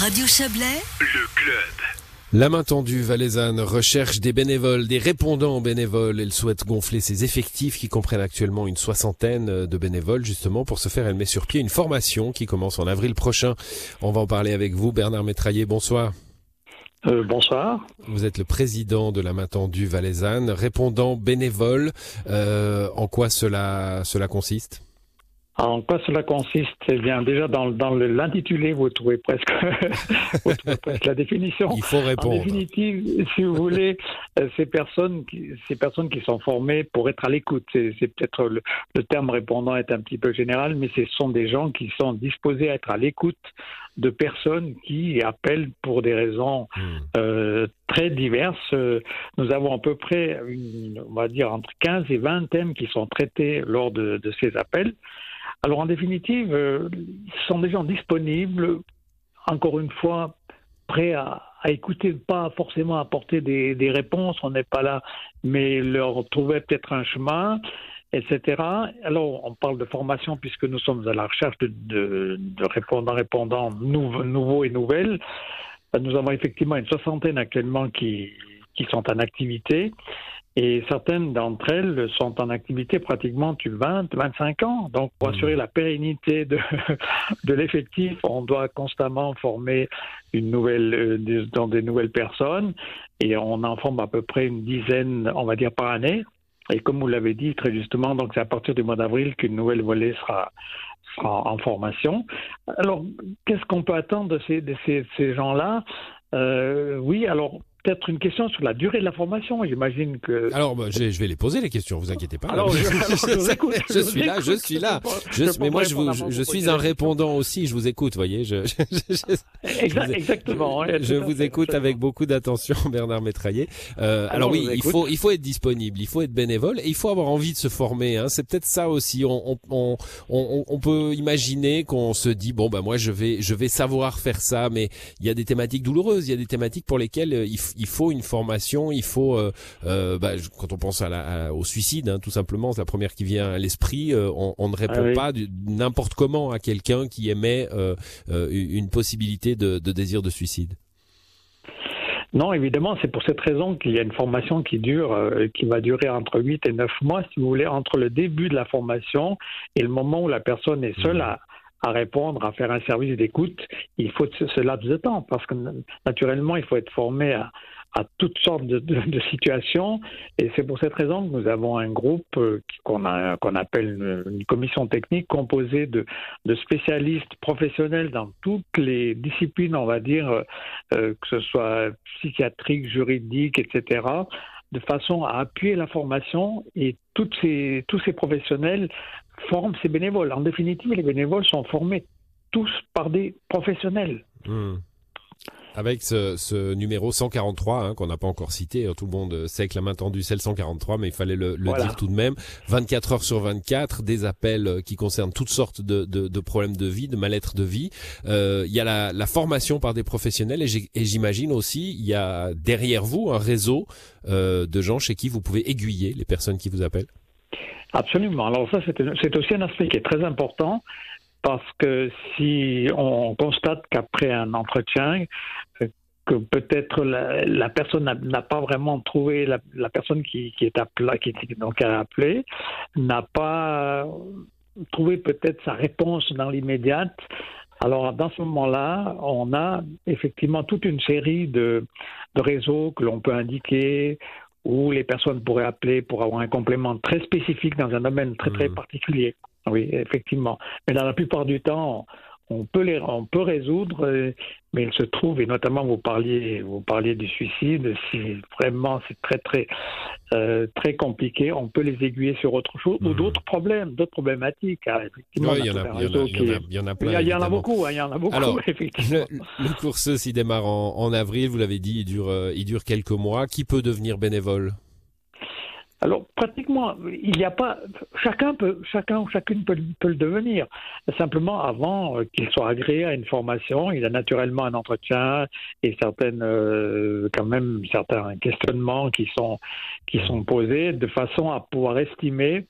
Radio Chablais, le club. La main tendue, Valaisanne recherche des bénévoles, des répondants bénévoles. Elle souhaite gonfler ses effectifs qui comprennent actuellement une soixantaine de bénévoles. Justement, pour ce faire, elle met sur pied une formation qui commence en avril prochain. On va en parler avec vous, Bernard Métraillé. Bonsoir. Euh, bonsoir. Vous êtes le président de la main tendue Valaisanne, répondant bénévole. Euh, en quoi cela, cela consiste? En quoi cela consiste? Eh bien, déjà dans, dans l'intitulé, vous trouvez presque, vous trouvez presque la définition. Il faut répondre. En définitive, si vous voulez, euh, ces personnes, qui, ces personnes qui sont formées pour être à l'écoute. C'est, peut-être le, le, terme répondant est un petit peu général, mais ce sont des gens qui sont disposés à être à l'écoute de personnes qui appellent pour des raisons hmm. euh, très diverses. Nous avons à peu près, une, on va dire, entre 15 et 20 thèmes qui sont traités lors de, de ces appels. Alors en définitive, euh, ils sont des gens disponibles, encore une fois, prêts à, écouter, pas forcément apporter des, des réponses, on n'est pas là, mais leur trouver peut-être un chemin, etc. Alors on parle de formation puisque nous sommes à la recherche de répondants, répondants nouveaux et nouvelles. Nous avons effectivement une soixantaine actuellement qui, qui sont en activité. Et certaines d'entre elles sont en activité pratiquement depuis 20, 25 ans. Donc, pour mmh. assurer la pérennité de, de l'effectif, on doit constamment former une nouvelle, euh, dans des nouvelles personnes. Et on en forme à peu près une dizaine, on va dire, par année. Et comme vous l'avez dit très justement, donc c'est à partir du mois d'avril qu'une nouvelle volée sera, sera en formation. Alors, qu'est-ce qu'on peut attendre de ces, de ces, ces gens-là? Euh, Oui, alors peut-être une question sur la durée de la formation. J'imagine que. Alors, bah, je, vais les poser les questions. Vous inquiétez pas. Alors, je, je, suis là, je suis là. mais moi, je, suis un répondant aussi. Je vous écoute, voyez. exactement. Je, vous écoute avec beaucoup d'attention, Bernard Métraillé. Euh, alors, oui, il faut, il faut être disponible, il faut être bénévole et il faut avoir envie de se former. Hein. C'est peut-être ça aussi. On, on, on, on peut imaginer qu'on se dit bon, bah moi, je vais, je vais savoir faire ça, mais il y a des thématiques douloureuses. Il y a des thématiques pour lesquelles euh, il faut il faut une formation, il faut euh, euh, bah, quand on pense à la, au suicide, hein, tout simplement, c'est la première qui vient à l'esprit. Euh, on, ne répond ah pas n'importe comment à quelqu'un qui émet une possibilité de, désir de suicide. Non, évidemment, c'est pour cette raison qu'il y a une formation qui dure, qui va durer entre 8 et 9 mois, si vous voulez, entre le début de la formation et le moment où la personne est seule mmh. à, à répondre, à faire un service d'écoute, il faut ce laps de temps parce que naturellement, il faut être formé à, toutes sortes de, situations. Et c'est pour cette raison que nous avons un groupe euh, qu'on appelle une, commission technique composée de, spécialistes professionnels dans toutes les disciplines, on va dire, euh, euh, que ce soit psychiatrique, juridique, etc., de façon à appuyer la formation et tous ces professionnels forment ces bénévoles. En définitive, les bénévoles sont formés tous par des professionnels. Hmm. Avec ce, ce, numéro 143 hein, qu'on n'a pas encore cité, tout le monde sait que la main tendue c'est le 143, mais il fallait le, le dire tout de même. 24 heures sur 24, des appels qui concernent toutes sortes de, de, de problèmes de vie, de mal-être de vie. Euh, il y a la, la, formation par des professionnels et j'imagine aussi il y a derrière vous un réseau euh, de gens chez qui vous pouvez aiguiller les personnes qui vous appellent. Absolument. Alors ça, c'est aussi un aspect qui est très important parce que si on constate qu'après un entretien, que peut-être la, personne n'a pas vraiment trouvé la, personne qui, est appelée, qui est donc appelée, n'a pas trouvé peut-être sa réponse dans l'immédiate. Alors, dans ce moment-là, on a effectivement toute une série de réseaux que l'on peut indiquer où les personnes pourraient appeler pour avoir un complément très spécifique dans un domaine très très mmh. particulier. Oui, effectivement. Mais dans la plupart du temps, on peut les, on peut résoudre, euh, mais il se trouve, et notamment vous parliez, vous parliez du suicide, si vraiment c'est très très euh, très compliqué, on peut les aiguiller sur autre chose ou mhm. d'autres problèmes, d'autres problématiques. Ah, effectivement, il y, en a, plein. Il y, en a beaucoup, il y en a beaucoup. Alors, effectivement. Le, le course il démarre en, en, avril, vous l'avez dit, il dure, euh, il dure quelques mois. Qui peut devenir bénévole? Alors pratiquement, il n'y a pas chacun peut, chacun ou chacune peut, le devenir. Simplement, avant euh, qu'il soit agréé à une formation, il a naturellement un entretien et certaines, euh, quand même, certains questionnements qui sont qui sont posés de façon à pouvoir estimer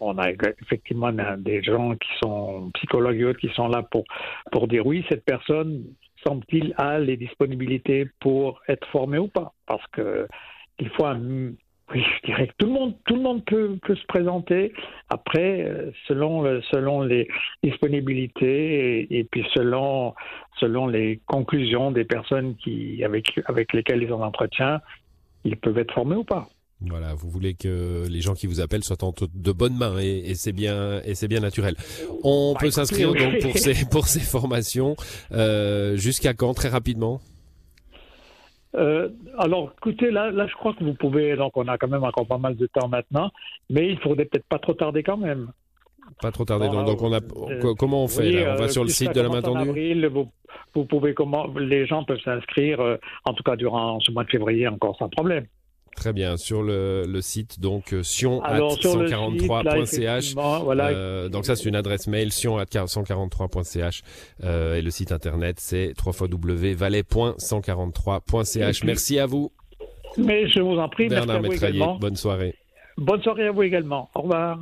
on a effectivement des gens qui sont psychologues et autres qui sont là pour, pour dire oui, cette personne semble-t-il, a les disponibilités pour être formé ou pas. Parce que il faut un, oui, je dirais que tout le monde, tout le monde peut, peut se présenter. Après, euh, selon, selon les disponibilités et, et, puis selon, selon les conclusions des personnes qui, avec, avec lesquelles ils ont entretien, ils peuvent être formés ou pas. Voilà, vous voulez que les gens qui vous appellent soient en de bonnes mains et, et c'est bien et c'est bien naturel. On bah, peut s'inscrire donc pour ces pour ces formations euh, jusqu'à quand très rapidement? Euh, alors, écoutez, là, là, je crois que vous pouvez. Donc, on a quand même encore pas mal de temps maintenant, mais il faudrait peut-être pas trop tarder quand même. Pas trop tarder. donc, donc, on a. Euh, comment on fait là? On va euh, sur le site de la main tendue? Avril, vous, vous, pouvez comment Les gens peuvent s'inscrire, en tout cas durant ce mois de février, encore sans problème. Très bien, sur le, le site donc euh, sion@143.ch. Voilà. Euh, donc ça c'est une adresse mail sion@143.ch euh, et le site internet c'est www.valais.143.ch. Merci à vous. Mais je vous en prie, Bernard Métraillé, bonne soirée. Bonne soirée à vous également. Au revoir.